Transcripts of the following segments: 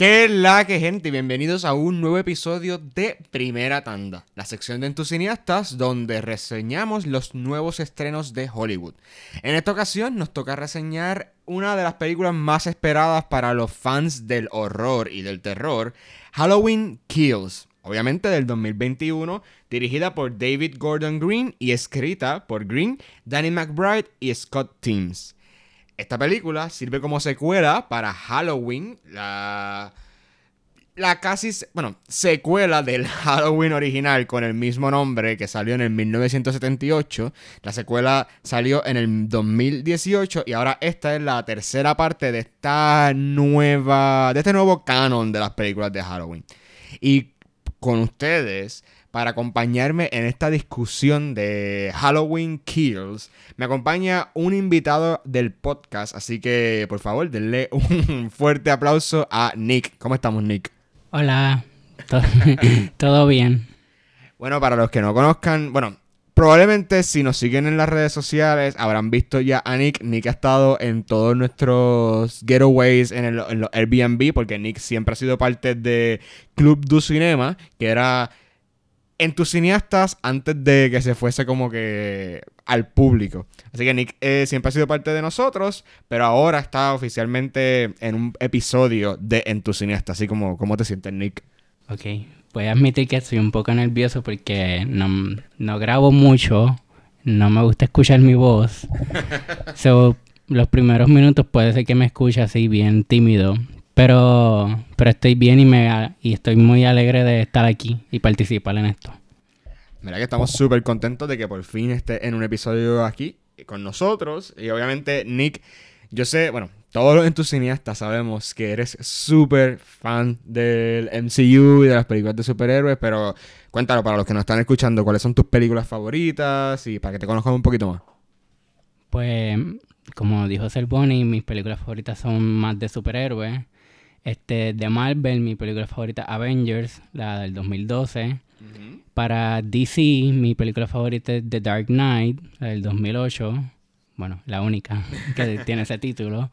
¿Qué la que gente? Bienvenidos a un nuevo episodio de Primera Tanda, la sección de entusiastas donde reseñamos los nuevos estrenos de Hollywood. En esta ocasión nos toca reseñar una de las películas más esperadas para los fans del horror y del terror, Halloween Kills. Obviamente del 2021, dirigida por David Gordon Green y escrita por Green, Danny McBride y Scott Teams. Esta película sirve como secuela para Halloween, la, la casi, bueno, secuela del Halloween original con el mismo nombre que salió en el 1978. La secuela salió en el 2018 y ahora esta es la tercera parte de esta nueva, de este nuevo canon de las películas de Halloween. Y con ustedes para acompañarme en esta discusión de Halloween Kills. Me acompaña un invitado del podcast, así que por favor denle un fuerte aplauso a Nick. ¿Cómo estamos, Nick? Hola, todo, bien. Bueno, para los que no conozcan, bueno, probablemente si nos siguen en las redes sociales habrán visto ya a Nick. Nick ha estado en todos nuestros getaways en el, en los Airbnb, porque Nick siempre ha sido parte de Club du Cinema, que era en tus cineastas antes de que se fuese como que al público. Así que Nick eh, siempre ha sido parte de nosotros, pero ahora está oficialmente en un episodio de En tus cineastas. Así como, ¿cómo te sientes, Nick? Ok, voy a admitir que estoy un poco nervioso porque no, no grabo mucho, no me gusta escuchar mi voz. so, los primeros minutos puede ser que me escuche así bien tímido, pero, pero estoy bien y, me, y estoy muy alegre de estar aquí y participar en esto. Mira que estamos súper contentos de que por fin esté en un episodio aquí con nosotros. Y obviamente, Nick, yo sé, bueno, todos los entusiastas sabemos que eres súper fan del MCU y de las películas de superhéroes, pero cuéntalo para los que nos están escuchando, ¿cuáles son tus películas favoritas y para que te conozcan un poquito más? Pues, como dijo Selboni, mis películas favoritas son más de superhéroes. Este, de Marvel, mi película favorita Avengers, la del 2012. Para DC, mi película favorita es The Dark Knight, la del 2008. Bueno, la única que tiene ese título.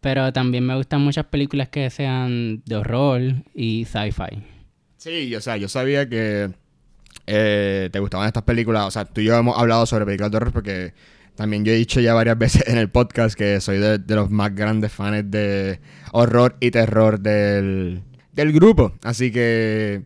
Pero también me gustan muchas películas que sean de horror y sci-fi. Sí, o sea, yo sabía que eh, te gustaban estas películas. O sea, tú y yo hemos hablado sobre películas de horror porque también yo he dicho ya varias veces en el podcast que soy de, los más grandes fans de horror y terror del, grupo. Así que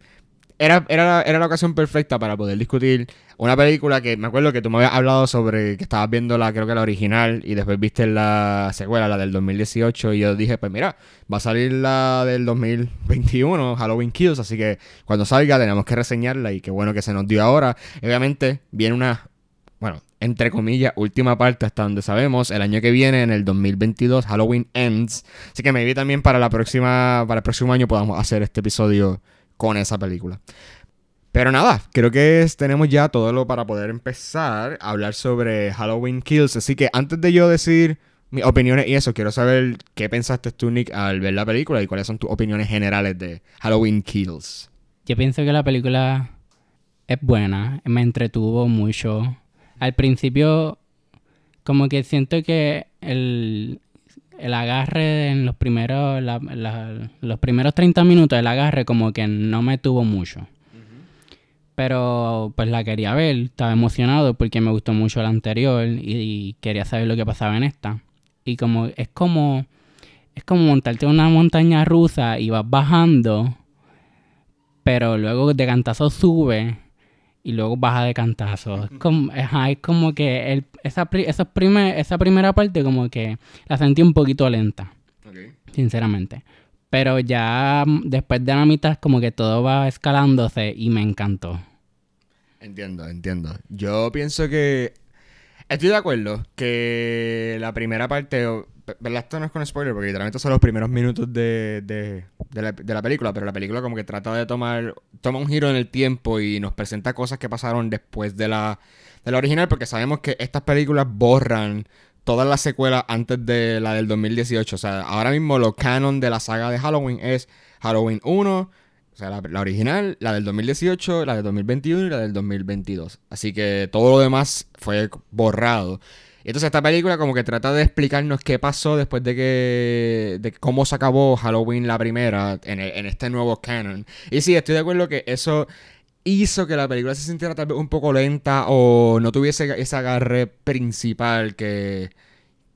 era, era, era, la ocasión perfecta para poder discutir una película que me acuerdo que tú me habías hablado sobre que estabas viendo la, creo que la original, y después viste la secuela, la del 2018, y yo dije, pues mira, va a salir la del 2021, Halloween Kills, así que cuando salga tenemos que reseñarla y qué bueno que se nos dio ahora. obviamente viene una, bueno, entre comillas, última parte hasta donde sabemos. El año que viene, en el 2022, Halloween Ends. Así que me vi también para la próxima, para el próximo año podamos hacer este episodio con esa película. Pero nada, creo que tenemos ya todo lo para poder empezar a hablar sobre Halloween Kills. Así que antes de yo decir mis opiniones y eso, quiero saber qué pensaste tú, Nick, al ver la película y cuáles son tus opiniones generales de Halloween Kills. Yo pienso que la película es buena, me entretuvo mucho al principio como que siento que el, el agarre en los primeros los primeros 30 minutos el agarre como que no me tuvo mucho. Pero pues la quería ver, estaba emocionado porque me gustó mucho la anterior y, quería saber lo que pasaba en esta. Y como es como es como montarte una montaña rusa y vas bajando, pero luego de cantazo sube y luego baja de cantazo. Es como, es como que el, esa, esa, esa primera parte como que la sentí un poquito lenta. Sinceramente. Pero ya después de la mitad como que todo va escalándose y me encantó. Entiendo, entiendo. Yo pienso que... Estoy de acuerdo que la primera parte ¿verdad? Esto no es con spoiler porque literalmente son los primeros minutos de, de, la, película, pero la película como que trata de tomar, toma un giro en el tiempo y nos presenta cosas que pasaron después de la, de original porque sabemos que estas películas borran todas las secuelas antes de la del 2018. O sea, ahora mismo lo canon de la saga de Halloween es Halloween 1, o sea, la, la, original, la del 2018, la del 2021 y la del 2022. Así que todo lo demás fue borrado. Entonces esta película como que trata de explicarnos qué pasó después de que... de cómo se acabó Halloween la primera en, este nuevo canon. Y sí, estoy de acuerdo que eso hizo que la película se sintiera tal vez un poco lenta o no tuviese ese agarre principal que,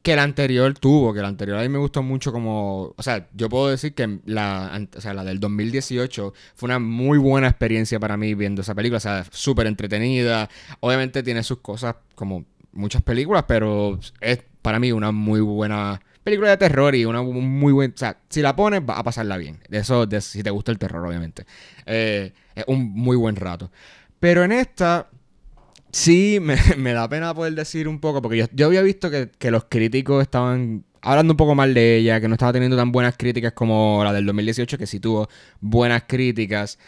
que la anterior tuvo, que la anterior a mí me gustó mucho como, o sea, yo puedo decir que la, o sea, la del 2018 fue una muy buena experiencia para mí viendo esa película, o sea, súper entretenida, obviamente tiene sus cosas como muchas películas, pero es para mí una muy buena película de terror y una muy buena. O sea, si la pones, va a pasarla bien. De eso, de, si te gusta el terror, obviamente. Eh, es un muy buen rato. Pero en esta, sí me, da pena poder decir un poco, porque yo, había visto que, que, los críticos estaban hablando un poco mal de ella, que no estaba teniendo tan buenas críticas como la del 2018, que sí tuvo buenas críticas.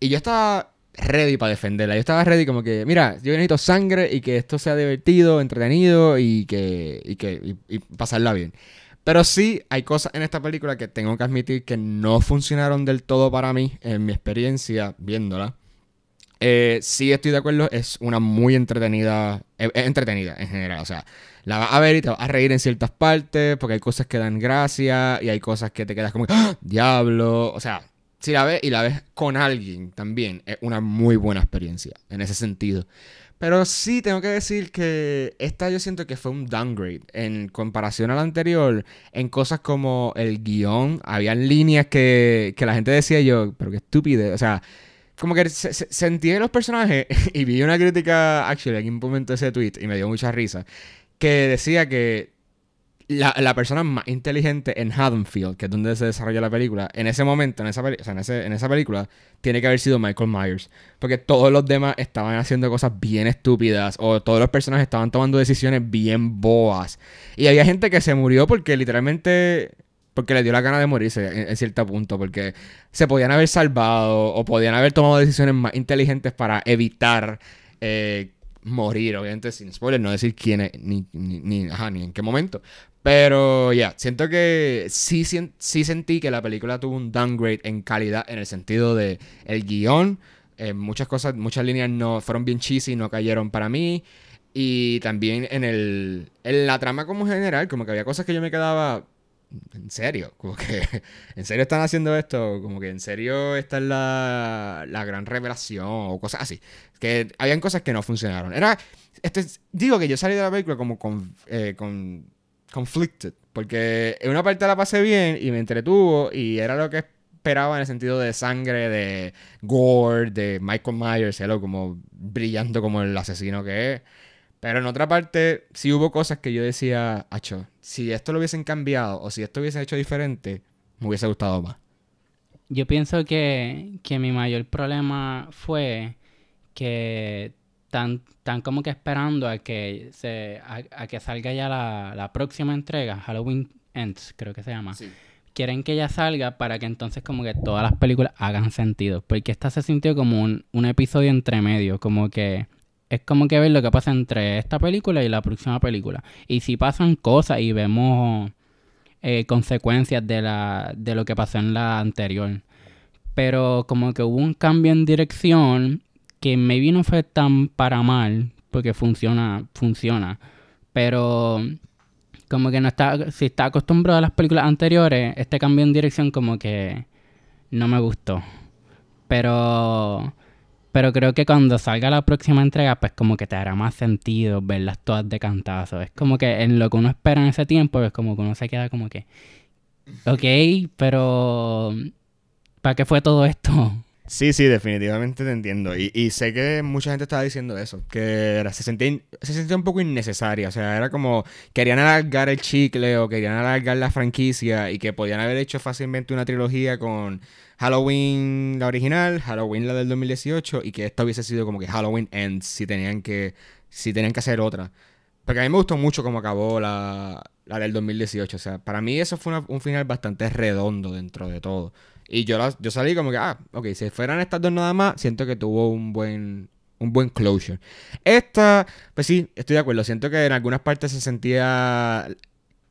Y yo estaba ready para defenderla. Yo estaba ready como que, mira, yo necesito sangre y que esto sea divertido, entretenido y que, y que y, pasarla bien. Pero sí hay cosas en esta película que tengo que admitir que no funcionaron del todo para mí en mi experiencia viéndola. Eh, sí estoy de acuerdo, es una muy entretenida, es, entretenida en general, o sea, la vas a ver y te vas a reír en ciertas partes porque hay cosas que dan gracia y hay cosas que te quedas como, ¡Ah! diablo, o sea, si la ves y la ves con alguien también, es una muy buena experiencia en ese sentido. Pero sí tengo que decir que esta yo siento que fue un downgrade en comparación a la anterior en cosas como el guion. Habían líneas que, que la gente decía yo, pero qué estúpido. O sea, como que se, sentí los personajes y vi una crítica, actually, en un momento de ese tweet y me dio mucha risa, que decía que la, persona más inteligente en Haddonfield, que es donde se desarrolla la película, en ese momento, en esa, en, esa película, tiene que haber sido Michael Myers. Porque todos los demás estaban haciendo cosas bien estúpidas, o todos los personajes estaban tomando decisiones bien boas. Y había gente que se murió porque literalmente porque le dio la gana de morirse en, cierto punto, porque se podían haber salvado o podían haber tomado decisiones más inteligentes para evitar eh, morir, obviamente sin spoiler, no decir quién ni, ni, ni, ajá, ni en qué momento. Pero ya, siento que sí, sí, sentí que la película tuvo un downgrade en calidad en el sentido de el guion. Eh, muchas cosas, muchas líneas no fueron bien cheesy, no cayeron para mí. Y también en el en la trama como general, como que había cosas que yo me quedaba en serio, como que en serio están haciendo esto, como que en serio esta es la, la gran revelación o cosas así. Que habían cosas que no funcionaron. Era este, digo que yo salí de la película como con, eh, con conflicted. Porque en una parte la pasé bien y me entretuvo y era lo que esperaba en el sentido de sangre, de gore, de Michael Myers, ¿no? como brillando como el asesino que es. Pero en otra parte sí hubo cosas que yo decía, acho, si esto lo hubiesen cambiado o si esto hubiese hecho diferente, me hubiese gustado más. Yo pienso que, que mi mayor problema fue que están, como que esperando a que se a, que salga ya la, próxima entrega, Halloween Ends, creo que se llama. Quieren que ya salga para que entonces como que todas las películas hagan sentido. Porque esta se sintió como un, episodio entre medio, como que es como que ver lo que pasa entre esta película y la próxima película. Y si pasan cosas y vemos eh, consecuencias de, la, de lo que pasó en la anterior. Pero como que hubo un cambio en dirección que maybe no fue tan para mal, porque funciona, funciona, pero como que no está, si está acostumbrado a las películas anteriores, este cambio en dirección como que no me gustó. Pero pero creo que cuando salga la próxima entrega, pues como que te hará más sentido verlas todas de cantazo. Es como que en lo que uno espera en ese tiempo, es como que uno se queda como que, ok, pero ¿para qué fue todo esto? Sí, sí, definitivamente te entiendo. Y, sé que mucha gente estaba diciendo eso, que se, sentía, se sentía un poco innecesaria. O sea, era como querían alargar el chicle o querían alargar la franquicia y que podían haber hecho fácilmente una trilogía con Halloween la original, Halloween la del 2018 y que esta hubiese sido como que Halloween Ends si tenían que, si tenían que hacer otra. Porque a mí me gustó mucho cómo acabó la, la del 2018. O sea, para mí eso fue un final bastante redondo dentro de todo. Y yo, yo salí como que, ah, ok, si fueran estas dos nada más, siento que tuvo un buen, un buen closure. Esta, pues sí, estoy de acuerdo. Siento que en algunas partes se sentía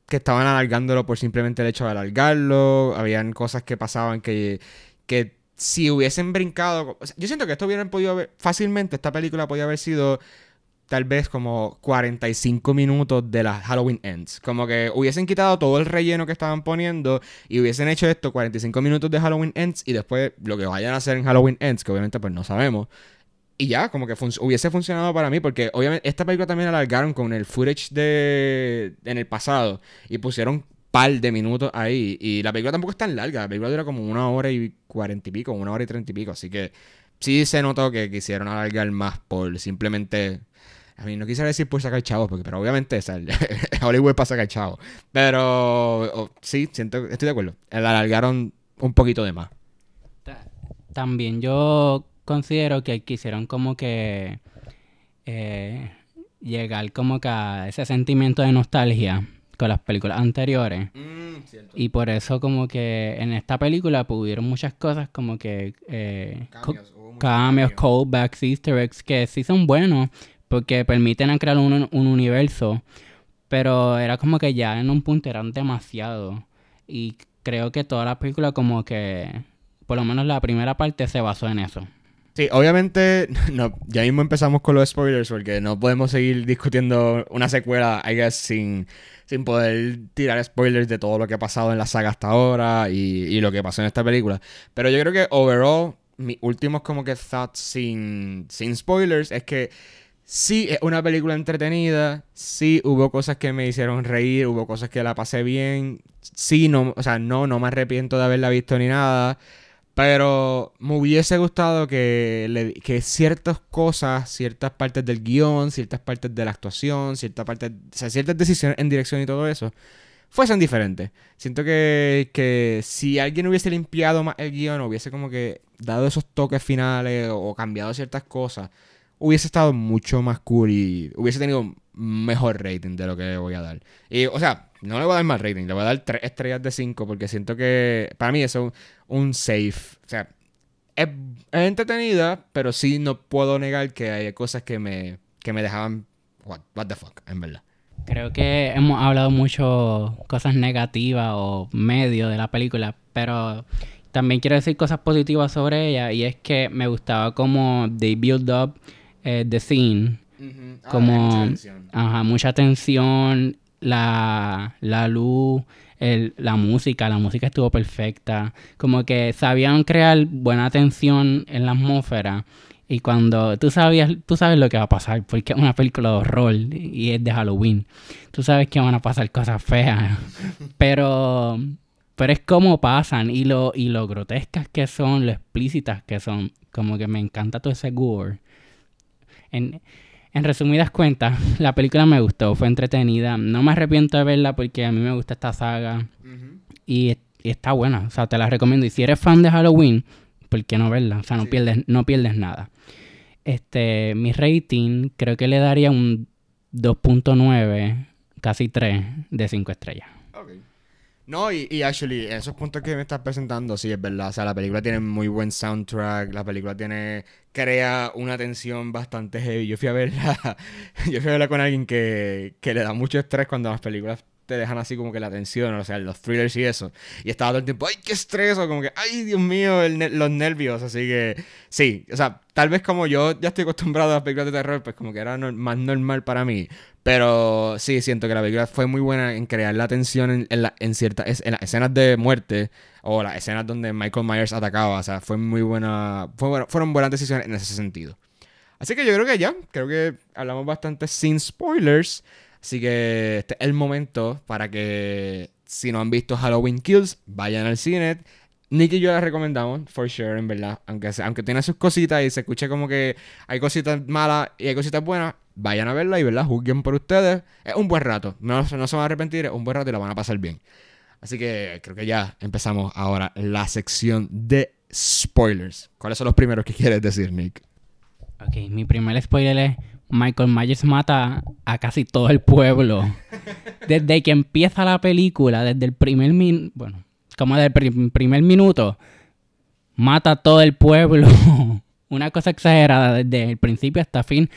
que estaban alargándolo por simplemente el hecho de alargarlo. Habían cosas que pasaban que, que si hubiesen brincado. yo siento que esto hubieran podido haber. Fácilmente, esta película podía haber sido tal vez como 45 minutos de las Halloween Ends. Como que hubiesen quitado todo el relleno que estaban poniendo y hubiesen hecho esto 45 minutos de Halloween Ends y después lo que vayan a hacer en Halloween Ends, que obviamente pues no sabemos. Y ya, como que hubiese funcionado para mí, porque obviamente esta película también alargaron con el footage de en el pasado y pusieron par de minutos ahí. Y la película tampoco es tan larga, la película dura como una hora y cuarenta y pico, una hora y treinta y pico, así que sí se notó que quisieron alargar más por simplemente. A mí no quisiera decir por sacar chavos, porque, pero obviamente es el, Hollywood para sacar chavos. Pero sí, siento, estoy de acuerdo. La alargaron un poquito de más. También yo considero que quisieron como que eh, llegar como que a ese sentimiento de nostalgia con las películas anteriores. Mm, y por eso como que en esta película pudieron muchas cosas como que... Eh, cambios, callbacks, easter eggs, que sí son buenos porque permiten crear un, un universo. Pero era como que ya en un punto eran demasiado. Y creo que toda la película como que, por lo menos la primera parte se basó en eso. Sí, obviamente, no, ya mismo empezamos con los spoilers porque no podemos seguir discutiendo una secuela, I guess, sin, sin poder tirar spoilers de todo lo que ha pasado en la saga hasta ahora y, y lo que pasó en esta película. Pero yo creo que overall mis últimos como que thoughts sin, sin spoilers es que sí es una película entretenida, sí hubo cosas que me hicieron reír, hubo cosas que la pasé bien, sí, no, o sea, no, no me arrepiento de haberla visto ni nada, pero me hubiese gustado que, que ciertas cosas, ciertas partes del guion, ciertas partes de la actuación, ciertas partes, o sea, ciertas decisiones en dirección y todo eso, fuesen diferentes. Siento que, que si alguien hubiese limpiado más el guion, hubiese como que dado esos toques finales o, cambiado ciertas cosas, hubiese estado mucho más cool y hubiese tenido mejor rating de lo que voy a dar. Y, o sea, no le voy a dar más rating, le voy a dar 3 estrellas de 5 porque siento que para mí eso es un, safe. O sea, es, entretenida, pero sí no puedo negar que hay cosas que me, que me dejaban, what, what the fuck, en verdad. Creo que hemos hablado mucho cosas negativas o medio de la película, pero también quiero decir cosas positivas sobre ella y es que me gustaba como they build up eh, the scene. Ah, como ajá, mucha tensión, la, la luz, el, la música, la música estuvo perfecta. Como que sabían crear buena tensión en la atmósfera y cuando tú sabías, tú sabes lo que va a pasar, porque es una película de horror y es de Halloween. Tú sabes que van a pasar cosas feas. Pero, pero es como pasan y lo, y lo grotescas que son, lo explícitas que son. Como que me encanta todo ese gore. En, en resumidas cuentas, la película me gustó, fue entretenida. No me arrepiento de verla porque a mí me gusta esta saga. y, y, está buena, o sea, te la recomiendo. Y si eres fan de Halloween, ¿por qué no verla? O sea, no, pierdes, no pierdes nada. Este, mi rating creo que le daría un 2.9, casi 3 de 5 estrellas. No, y, y actually, esos puntos que me estás presentando, sí, es verdad. O sea, la película tiene muy buen soundtrack, la película tiene, crea una tensión bastante heavy. Yo fui a verla, yo fui a verla con alguien que, que le da mucho estrés cuando las películas dejan así como que la tensión, o sea, los thrillers y eso. Y estaba todo el tiempo, ¡ay, qué estrés! O como que, ¡ay, Dios mío! los nervios. Así que, sí, o sea, tal vez como yo ya estoy acostumbrado a las películas de terror, pues como que era más normal para mí. Pero sí, siento que la película fue muy buena en crear la tensión en, en, ciertas en las escenas de muerte o las escenas donde Michael Myers atacaba. O sea, fue muy buena. fueron buenas decisiones en ese sentido. Así que yo creo que ya, creo que hablamos bastante sin spoilers. Así que este es el momento para que si no han visto Halloween Kills, vayan al cine. Nick y yo la recomendamos, for sure, en verdad. Aunque, aunque tiene sus cositas y se escuche como que hay cositas malas y hay cositas buenas, vayan a verla y verla, juzguen por ustedes. Es un buen rato, no, no se van a arrepentir, es un buen rato y la van a pasar bien. Así que creo que ya empezamos ahora la sección de spoilers. ¿Cuáles son los primeros que quieres decir, Nick? Ok, mi primer spoiler es Michael Myers mata a casi todo el pueblo. Desde que empieza la película, desde el primer minuto, bueno, como desde el primer minuto, mata a todo el pueblo. Una cosa exagerada, desde el principio hasta fin.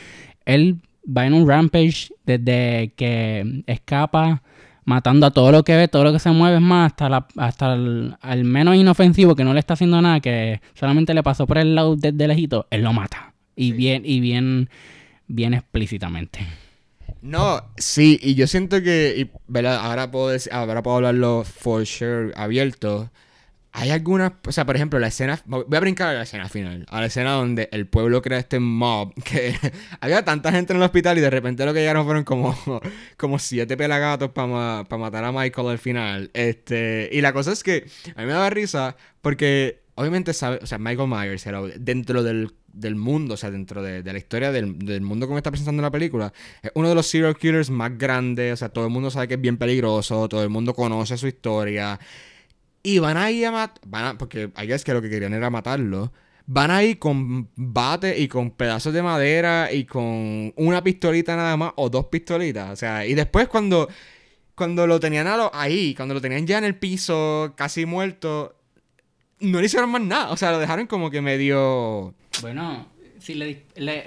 Él va en un rampage desde que escapa, matando a todo lo que ve, todo lo que se mueve, es más, hasta, la, hasta el, menos inofensivo que no le está haciendo nada, que solamente le pasó por el lado desde lejito, él lo mata. Y bien, y bien bien explícitamente. No, sí, y yo siento que. Ahora puedo, decir, ahora puedo hablarlo for sure abierto. Hay algunas, o sea, por ejemplo, la escena, voy a brincar a la escena final, a la escena donde el pueblo crea este mob, que había tanta gente en el hospital y de repente lo que llegaron fueron como, como siete pelagatos para matar a Michael al final. Este, y la cosa es que a mí me daba risa porque obviamente sabe, o sea, Michael Myers era dentro del, mundo, o sea, dentro de, la historia del, del, mundo como está presentando la película, es uno de los serial killers más grandes, o sea, todo el mundo sabe que es bien peligroso, todo el mundo conoce su historia. Y van a ir a matar. Porque hay es que lo que querían era matarlo. Van a ir con bate y con pedazos de madera y con una pistolita nada más o dos pistolitas. O sea, y después cuando, cuando lo tenían ahí, cuando lo tenían ya en el piso, casi muerto, no le hicieron más nada. O sea, lo dejaron como que medio. Bueno, si le,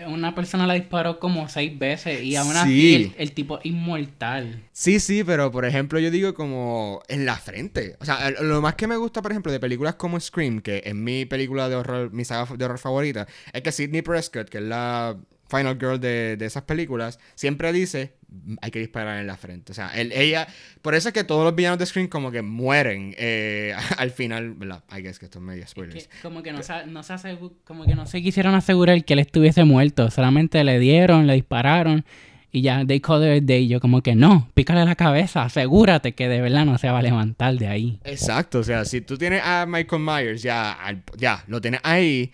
una persona la disparó como seis veces y aún así el, tipo inmortal. Sí, sí, pero por ejemplo yo digo como en la frente. O sea, lo más que me gusta, por ejemplo, de películas como Scream, que es mi película de horror, mi saga de horror favorita, es que Sidney Prescott, que es la Final Girl de, de esas películas, siempre dice, hay que disparar en la frente. O sea, ella, por eso es que todos los villanos de Scream como que mueren eh, al final, ¿verdad? I guess que esto es medio spoilers. como que no se, no se como que no se quisieron asegurar que él estuviese muerto, solamente le dieron, le dispararon y ya, they call it day. Yo como que no, pícale la cabeza, asegúrate que de verdad no se va a levantar de ahí. Exacto, o sea, si tú tienes a Michael Myers, ya, ya, lo tienes ahí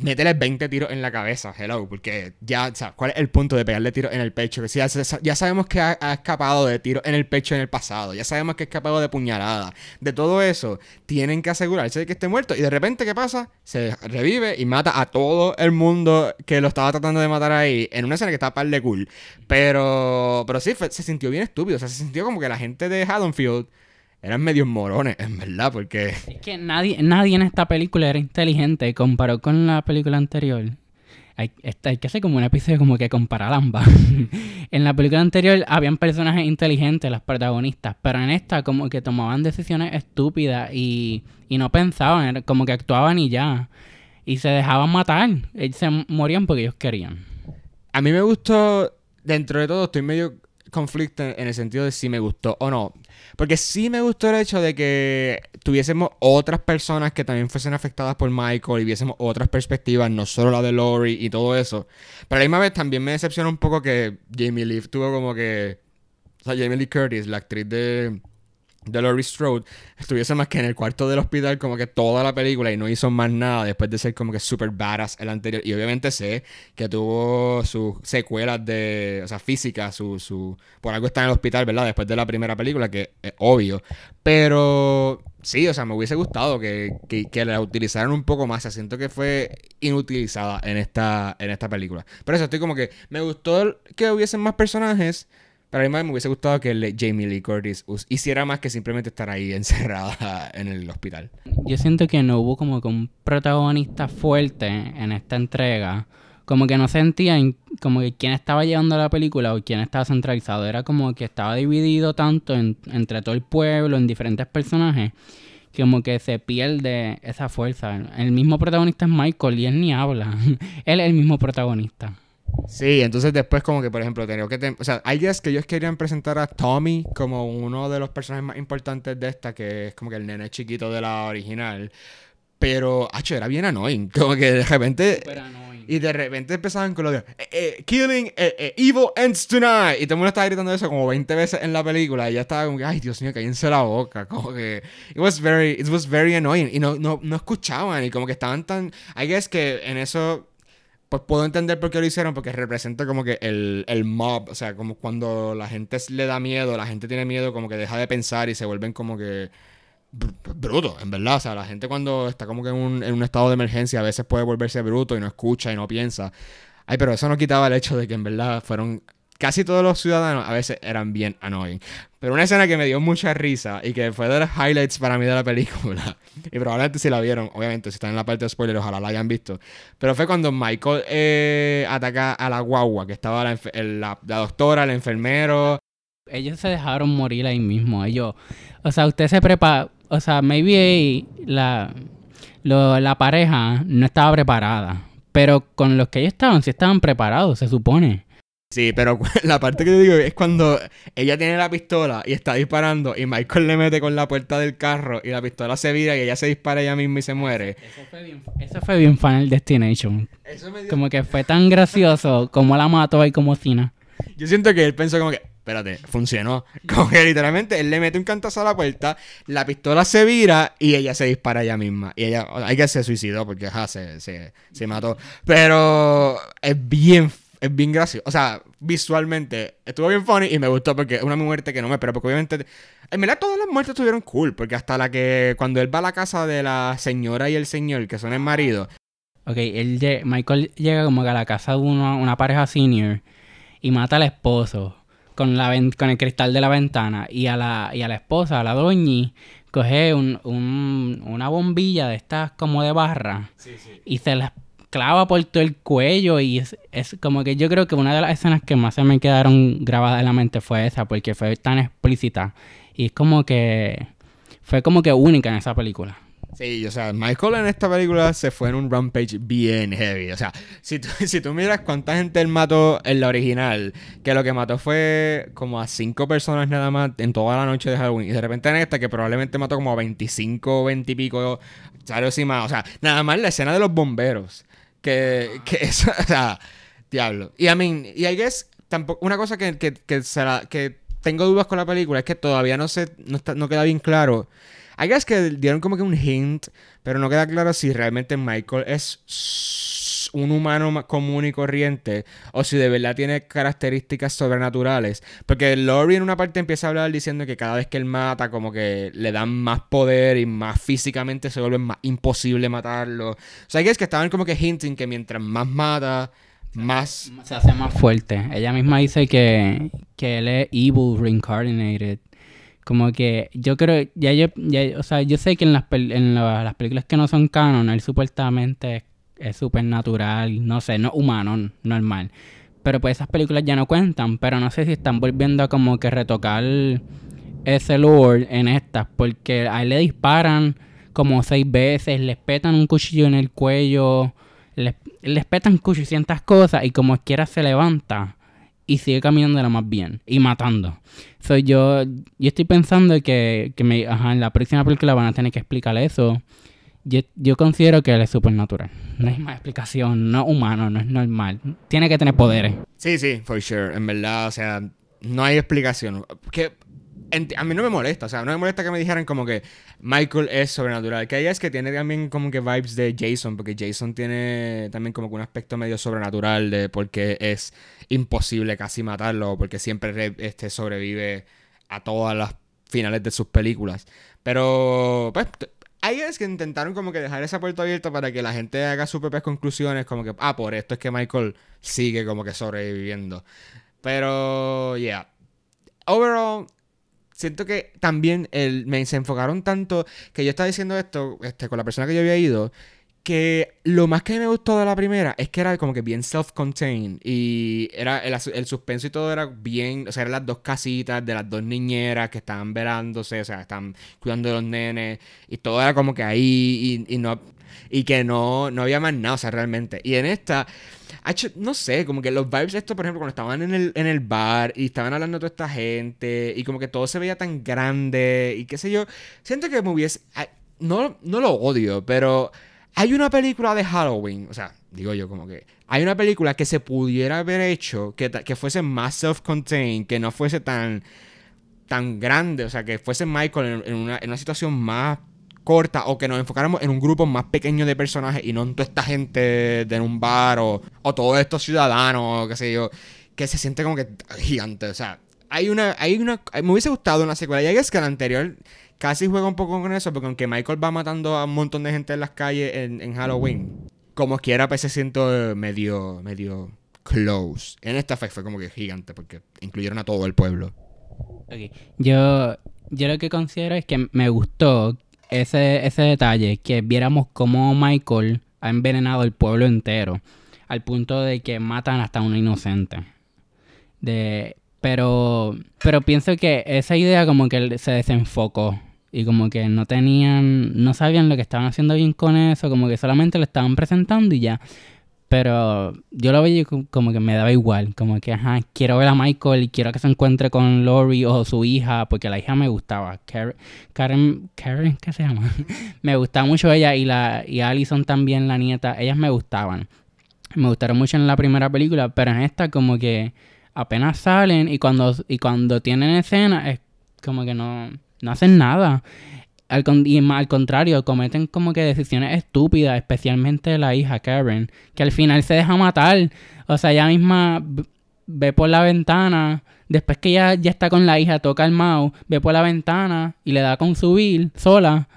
métele 20 tiros en la cabeza, hello, porque ya, o sea, ¿cuál es el punto de pegarle tiros en el pecho? Que si ya, sabemos que ha, escapado de tiros en el pecho en el pasado, ya sabemos que ha escapado de puñalada, de todo eso, tienen que asegurarse de que esté muerto y de repente, ¿qué pasa? Se revive y mata a todo el mundo que lo estaba tratando de matar ahí en una escena que estaba par de cool, pero, pero sí, se sintió bien estúpido, o sea, se sintió como que la gente de Haddonfield eran medios morones, en verdad, porque... Es que nadie, nadie en esta película era inteligente comparado con la película anterior. Hay, hay que hacer como un episodio como que comparar ambas. en la película anterior habían personajes inteligentes, las protagonistas, pero en esta como que tomaban decisiones estúpidas y, y no pensaban, como que actuaban y ya. Y se dejaban matar. Ellos se morían porque ellos querían. A mí me gustó, dentro de todo, estoy medio conflicto en el sentido de si me gustó o no. Porque sí me gustó el hecho de que tuviésemos otras personas que también fuesen afectadas por Michael y viésemos otras perspectivas, no solo la de Lori y todo eso. Pero a la misma vez también me decepcionó un poco que Jamie Lee tuvo como que... O sea, Jamie Lee Curtis, la actriz de de Laurie Strode estuviese más que en el cuarto del hospital como que toda la película y no hizo más nada después de ser como que super badass el anterior. Y obviamente sé que tuvo sus secuelas de, o sea, física, su, su, por algo está en el hospital, ¿verdad? Después de la primera película, que es obvio. Pero sí, o sea, me hubiese gustado que, que, la utilizaran un poco más. O siento que fue inutilizada en esta, en esta película. Pero eso, estoy como que me gustó que hubiesen más personajes. Pero a mí me hubiese gustado que Jamie Lee Curtis hiciera más que simplemente estar ahí encerrada en el hospital. Yo siento que no hubo como que un protagonista fuerte en esta entrega. Como que no sentía como que quién estaba llevando la película o quién estaba centralizado. Era como que estaba dividido tanto entre todo el pueblo, en diferentes personajes, que como que se pierde esa fuerza. El mismo protagonista es Michael y él ni habla. él es el mismo protagonista. Sí, entonces después como que, por ejemplo, tenía que... o sea, hay días que ellos querían presentar a Tommy como uno de los personajes más importantes de esta, que es como que el nene chiquito de la original. Pero, hacho, era bien annoying. Como que de repente... Y de repente empezaban con lo de eh, eh, Killing eh, Evil Ends Tonight. Y todo el mundo estaba gritando eso como 20 veces en la película. Y ya estaba como que, ay, Dios mío, cállense la boca. Como que. It was very, it was very annoying. Y no, no, no escuchaban. Y como que estaban tan. I guess que en eso pues puedo entender por qué lo hicieron, porque representa como que el, el mob, o sea, como cuando la gente le da miedo, la gente tiene miedo, como que deja de pensar y se vuelven como que bruto, en verdad. O sea, la gente cuando está como que en un, en un estado de emergencia a veces puede volverse bruto y no escucha y no piensa. Ay, pero eso no quitaba el hecho de que en verdad fueron casi todos los ciudadanos a veces eran bien annoying. Pero una escena que me dio mucha risa y que fue de los highlights para mí de la película, y probablemente si la vieron, obviamente, si están en la parte de spoiler, ojalá la hayan visto, pero fue cuando Michael eh, ataca a la guagua, que estaba la, doctora, el enfermero. Ellos se dejaron morir ahí mismo, ellos, o sea, usted se prepara, o sea, maybe la, la pareja no estaba preparada Pero con los que ellos estaban, sí estaban preparados, se supone. Sí, pero la parte que yo digo es cuando ella tiene la pistola y está disparando y Michael le mete con la puerta del carro y la pistola se vira y ella se dispara ella misma y se muere. Eso fue bien, eso fue bien Final Destination. Como que fue tan gracioso como la mató ahí como Cina. Yo siento que él pensó como que, espérate, funcionó. Como que literalmente él le mete un cantazo a la puerta, la pistola se vira y ella se dispara ella misma. Y ella, hay que se suicidó porque ajá, se, se, se mató. Pero es bien es bien gracioso. O sea, visualmente estuvo bien funny y me gustó porque es una muerte que no me espero. Porque obviamente, en verdad todas las muertes estuvieron cool. Porque hasta la que, cuando él va a la casa de la señora y el señor, que son el marido. Ok, él, Michael llega como que a la casa de una pareja senior y mata al esposo con, la, con el cristal de la ventana. Y a la, y a la esposa, a la doñi, coge un, una bombilla de estas como de barra y se las clava por todo el cuello y es, es, como que yo creo que una de las escenas que más se me quedaron grabadas en la mente fue esa porque fue tan explícita y es como que fue como que única en esa película. Sí, o sea, Michael en esta película se fue en un rampage bien heavy. O sea, si tú, si tú miras cuánta gente él mató en la original, que lo que mató fue como a cinco personas nada más en toda la noche de Halloween. Y de repente en esta, que probablemente mató como a 25, 20 y pico. O sea, nada más la escena de los bomberos. Que, que eso, o sea, diablo. Y I mean, y I guess, tampoco, una cosa que, que, que, que tengo dudas con la película es que todavía no sé, no, está, no queda bien claro. I guess que dieron como que un hint, pero no queda claro si realmente Michael es un humano común y corriente o si de verdad tiene características sobrenaturales. Porque Laurie en una parte empieza a hablar diciendo que cada vez que él mata como que le dan más poder y más físicamente se vuelve más imposible matarlo. O sea, es que estaban como que hinting que mientras más mata, más... Se hace más fuerte. Ella misma dice que, que él es evil reincarnated. Como que yo creo, ya yo, ya, o sea, yo sé que en las, en las películas que no son canon, él supuestamente es es súper natural, no sé, no humano, normal. Pero pues esas películas ya no cuentan, pero no sé si están volviendo a como que retocar ese lore en estas, porque a él le disparan como seis veces, les petan un cuchillo en el cuello, les, les petan cuchillos cosas y como quiera se levanta y sigue caminando lo más bien y matando. Soy yo, yo estoy pensando que, que me, ajá, en la próxima película van a tener que explicar eso yo, considero que él es supernatural. No hay más explicación, no humano, no es normal. Tiene que tener poderes. Sí, sí, for sure. En verdad, o sea, no hay explicación. Que a mí no me molesta, o sea, no me molesta que me dijeran como que Michael es sobrenatural. Que ella es que tiene también como que vibes de Jason, porque Jason tiene también como que un aspecto medio sobrenatural de porque es imposible casi matarlo, porque siempre este, sobrevive a todas las finales de sus películas. Pero, pues, hay es que intentaron como que dejar esa puerta abierta para que la gente haga sus propias conclusiones, como que, ah, por esto es que Michael sigue como que sobreviviendo. Pero, yeah. Overall, siento que también el, me se enfocaron tanto que yo estaba diciendo esto este, con la persona que yo había ido que lo más que me gustó de la primera es que era como que bien self-contained y era el, el, suspenso y todo era bien, o sea, eran las dos casitas de las dos niñeras que estaban velándose, o sea, están cuidando de los nenes y todo era como que ahí y, no y que no, no había más nada, o sea, realmente. Y en esta, no sé, como que los vibes esto, por ejemplo, cuando estaban en el, en el bar y estaban hablando toda esta gente y como que todo se veía tan grande y qué sé yo, siento que me hubiese, no, no lo odio, pero hay una película de Halloween, o sea, digo yo como que hay una película que se pudiera haber hecho que, que fuese más self-contained, que no fuese tan, tan grande, o sea, que fuese Michael en, una, en, una, situación más corta o que nos enfocáramos en un grupo más pequeño de personajes y no en toda esta gente de un bar o, o todos estos ciudadanos, qué sé yo, que se siente como que gigante, o sea, hay una, hay una, me hubiese gustado una secuela, ya es que la anterior casi juega un poco con eso, porque aunque Michael va matando a un montón de gente en las calles en, Halloween, como quiera, pues se siento medio, medio close. En esta fe fue como que gigante, porque incluyeron a todo el pueblo. Yo, yo lo que considero es que me gustó ese, ese detalle, que viéramos cómo Michael ha envenenado el pueblo entero, al punto de que matan hasta a un inocente. De, pero, pero pienso que esa idea como que se desenfocó y como que no tenían, no sabían lo que estaban haciendo bien con eso, como que solamente lo estaban presentando y ya. Pero yo lo veía como que me daba igual. Como que, ajá, quiero ver a Michael y quiero que se encuentre con Lori o su hija, porque la hija me gustaba. Karen, Karen, Karen ¿qué se llama? me gustaba mucho ella y, la, y Allison también, la nieta. Ellas me gustaban. Me gustaron mucho en la primera película, pero en esta como que apenas salen y cuando, y cuando tienen escena es como que no, no hacen nada. Al, y al contrario, cometen como que decisiones estúpidas, especialmente la hija Karen, que al final se deja matar. O sea, ella misma ve por la ventana, después que ella ya está con la hija, toca el mouse, ve por la ventana y le da con subir sola.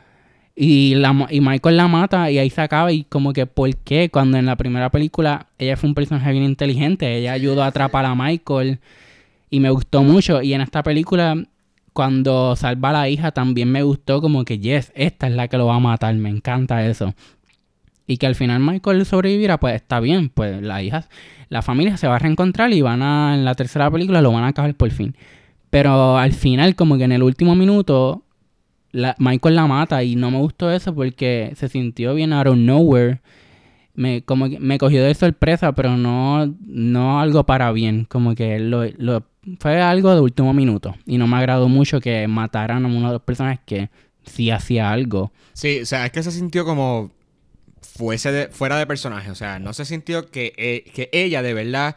Y, la, y Michael la mata y ahí se acaba. Y como que, ¿por qué? Cuando en la primera película ella fue un personaje bien inteligente, ella ayudó a atrapar a Michael y me gustó mucho. Y en esta película, cuando salva a la hija, también me gustó como que, yes, esta es la que lo va a matar. Me encanta eso. Y que al final Michael sobrevivirá, pues está bien. Pues la hija, la familia se va a reencontrar y van a, en la tercera película lo van a acabar por fin. Pero al final, como que en el último minuto, Michael la mata y no me gustó eso porque se sintió bien out of nowhere. Me, como me cogió de sorpresa, pero no, no algo para bien. Como que lo, fue algo de último minuto. Y no me agradó mucho que mataran a uno de los personajes que sí hacía algo. Sí, o sea, es que se sintió como fuese fuera de personaje. O sea, no se sintió que, eh, que ella de verdad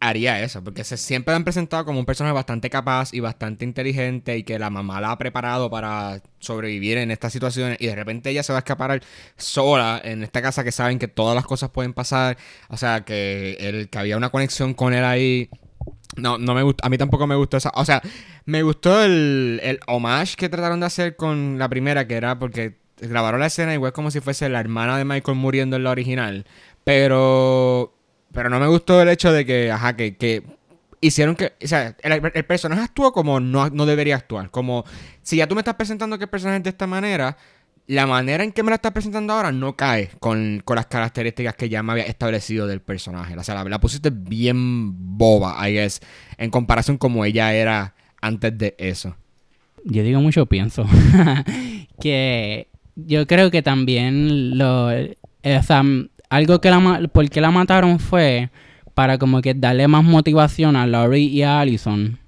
haría eso, porque se siempre han presentado como un personaje bastante capaz y bastante inteligente y que la mamá la ha preparado para sobrevivir en estas situaciones y de repente ella se va a escapar sola en esta casa que saben que todas las cosas pueden pasar, o sea, que, el, que había una conexión con él ahí. No, no me gusta, a mí tampoco me gustó esa, o sea, me gustó el, el homage que trataron de hacer con la primera, que era porque grabaron la escena igual como si fuese la hermana de Michael muriendo en la original, pero pero no me gustó el hecho de que, ajá, que, que hicieron que. O sea, el, personaje actuó como no, no, debería actuar. Como si ya tú me estás presentando que el personaje es de esta manera, la manera en que me la estás presentando ahora no cae con, las características que ya me había establecido del personaje. O sea, la, la pusiste bien boba, I guess, en comparación como ella era antes de eso. Yo digo mucho pienso. que yo creo que también lo. O sea, algo que la, por qué la mataron fue para como que darle más motivación a Laurie y a Allison.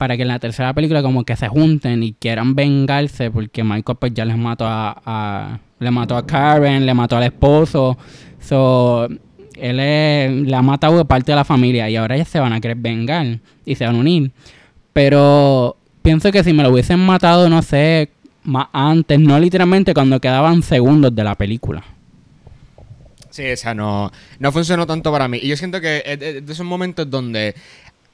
Para que en la tercera película como que se junten y quieran vengarse porque Michael pues ya les mató a, le mató a Karen, le mató al esposo. So, él le ha matado de parte de la familia y ahora ellos se van a querer vengar y se van a unir. Pero pienso que si me lo hubiesen matado, no sé, más antes, no literalmente cuando quedaban segundos de la película. Sí, o sea, no, no funcionó tanto para mí. Y yo siento que es de, esos momentos donde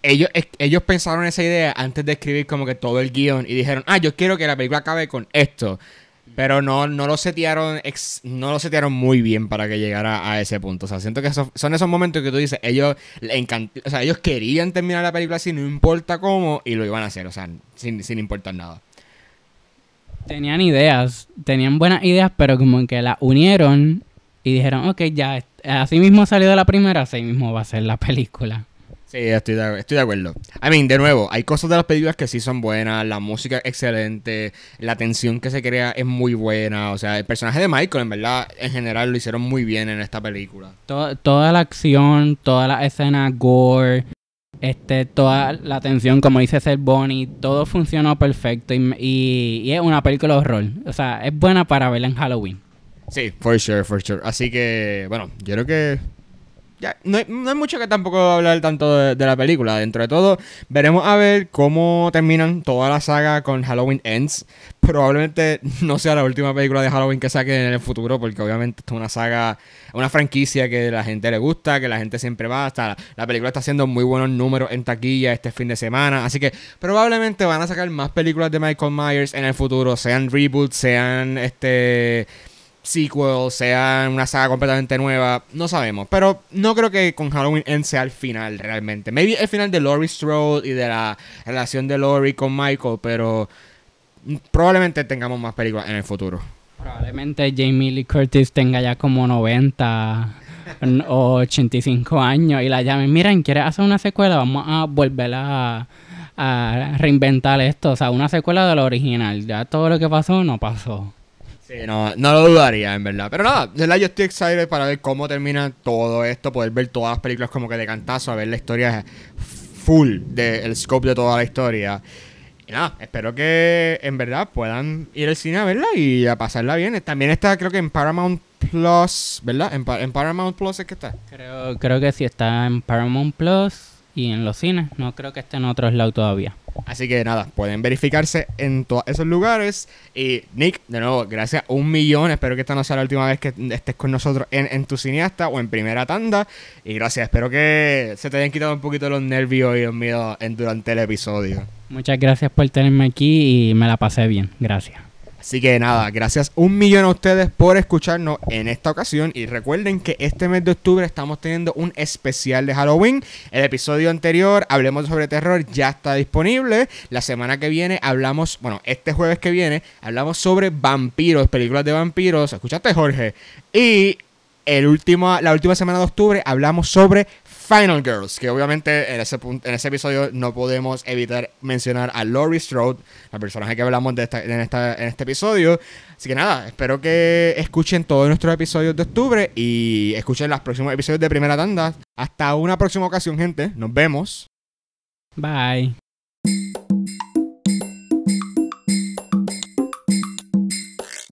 ellos, ellos pensaron esa idea antes de escribir como que todo el guion y dijeron, ah, yo quiero que la película acabe con esto. Pero no, no lo setearon no lo setearon muy bien para que llegara a ese punto. O sea, siento que son esos momentos que tú dices, ellos o sea, ellos querían terminar la película así, no importa cómo, y lo iban a hacer, o sea, sin, sin importar nada. Tenían ideas, tenían buenas ideas, pero como que las unieron y dijeron, ok, ya, así mismo salió de la primera, así mismo va a ser la película. Sí, estoy de, estoy de acuerdo. I mean, de nuevo, hay cosas de las películas que sí son buenas, la música es excelente, la tensión que se crea es muy buena, o sea, el personaje de Michael, en verdad, en general lo hicieron muy bien en esta película. toda la acción, toda la escena gore, este, toda la tensión, como dice Seth Bonnie, todo funcionó perfecto y, y, es una película de horror. O sea, es buena para verla en Halloween. Sí, for sure, for sure. Así que, bueno, yo creo que ya, no, hay, mucho que tampoco hablar tanto de, la película. Dentro de todo, veremos a ver cómo terminan toda la saga con Halloween Ends. Probablemente no sea la última película de Halloween que saquen en el futuro, porque obviamente es una saga, una franquicia que la gente le gusta, que la gente siempre va. Hasta la, la película está haciendo muy buenos números en taquilla este fin de semana. Así que probablemente van a sacar más películas de Michael Myers en el futuro, sean reboots, sean este sequel, sea una saga completamente nueva, no sabemos. Pero no creo que con Halloween End sea el final realmente. Maybe el final de Laurie Strode y de la relación de Laurie con Michael, pero probablemente tengamos más películas en el futuro. Probablemente Jamie Lee Curtis tenga ya como 90 o 85 años y la llamen, miren, ¿quieres hacer una secuela? Vamos a volver a, a reinventar esto, o sea, una secuela de lo original. Ya todo lo que pasó no pasó. Sí, no, no lo dudaría, en verdad. Pero nada, de verdad yo estoy excited para ver cómo termina todo esto, poder ver todas las películas como que de cantazo, a ver la historia full del scope de toda la historia. Y nada, espero que en verdad puedan ir al cine a verla y a pasarla bien. También está creo que en Paramount Plus, ¿verdad? En, en Paramount Plus es que está. Creo, creo que sí está en Paramount Plus y en los cines. No creo que esté en otros lados todavía. Así que nada, pueden verificarse en todos esos lugares. Y Nick, de nuevo, gracias un millón. Espero que esta no sea la última vez que estés con nosotros en, en tu cineasta o en primera tanda. Y gracias, espero que se te hayan quitado un poquito los nervios y los miedos durante el episodio. Muchas gracias por tenerme aquí y me la pasé bien. Gracias. Así que nada, gracias un millón a ustedes por escucharnos en esta ocasión. Y recuerden que este mes de octubre estamos teniendo un especial de Halloween. El episodio anterior, Hablemos sobre Terror, ya está disponible. La semana que viene hablamos, bueno, este jueves que viene, hablamos sobre vampiros, películas de vampiros. ¿Escuchaste, Jorge? Y el último, la última semana de octubre hablamos sobre Final Girls, que obviamente en ese, en ese episodio no podemos evitar mencionar a Laurie Strode, la personaje que hablamos de esta- en, esta- en este episodio. Así que nada, espero que escuchen todos nuestros episodios de octubre y escuchen los próximos episodios de primera tanda. Hasta una próxima ocasión, gente. Nos vemos. Bye.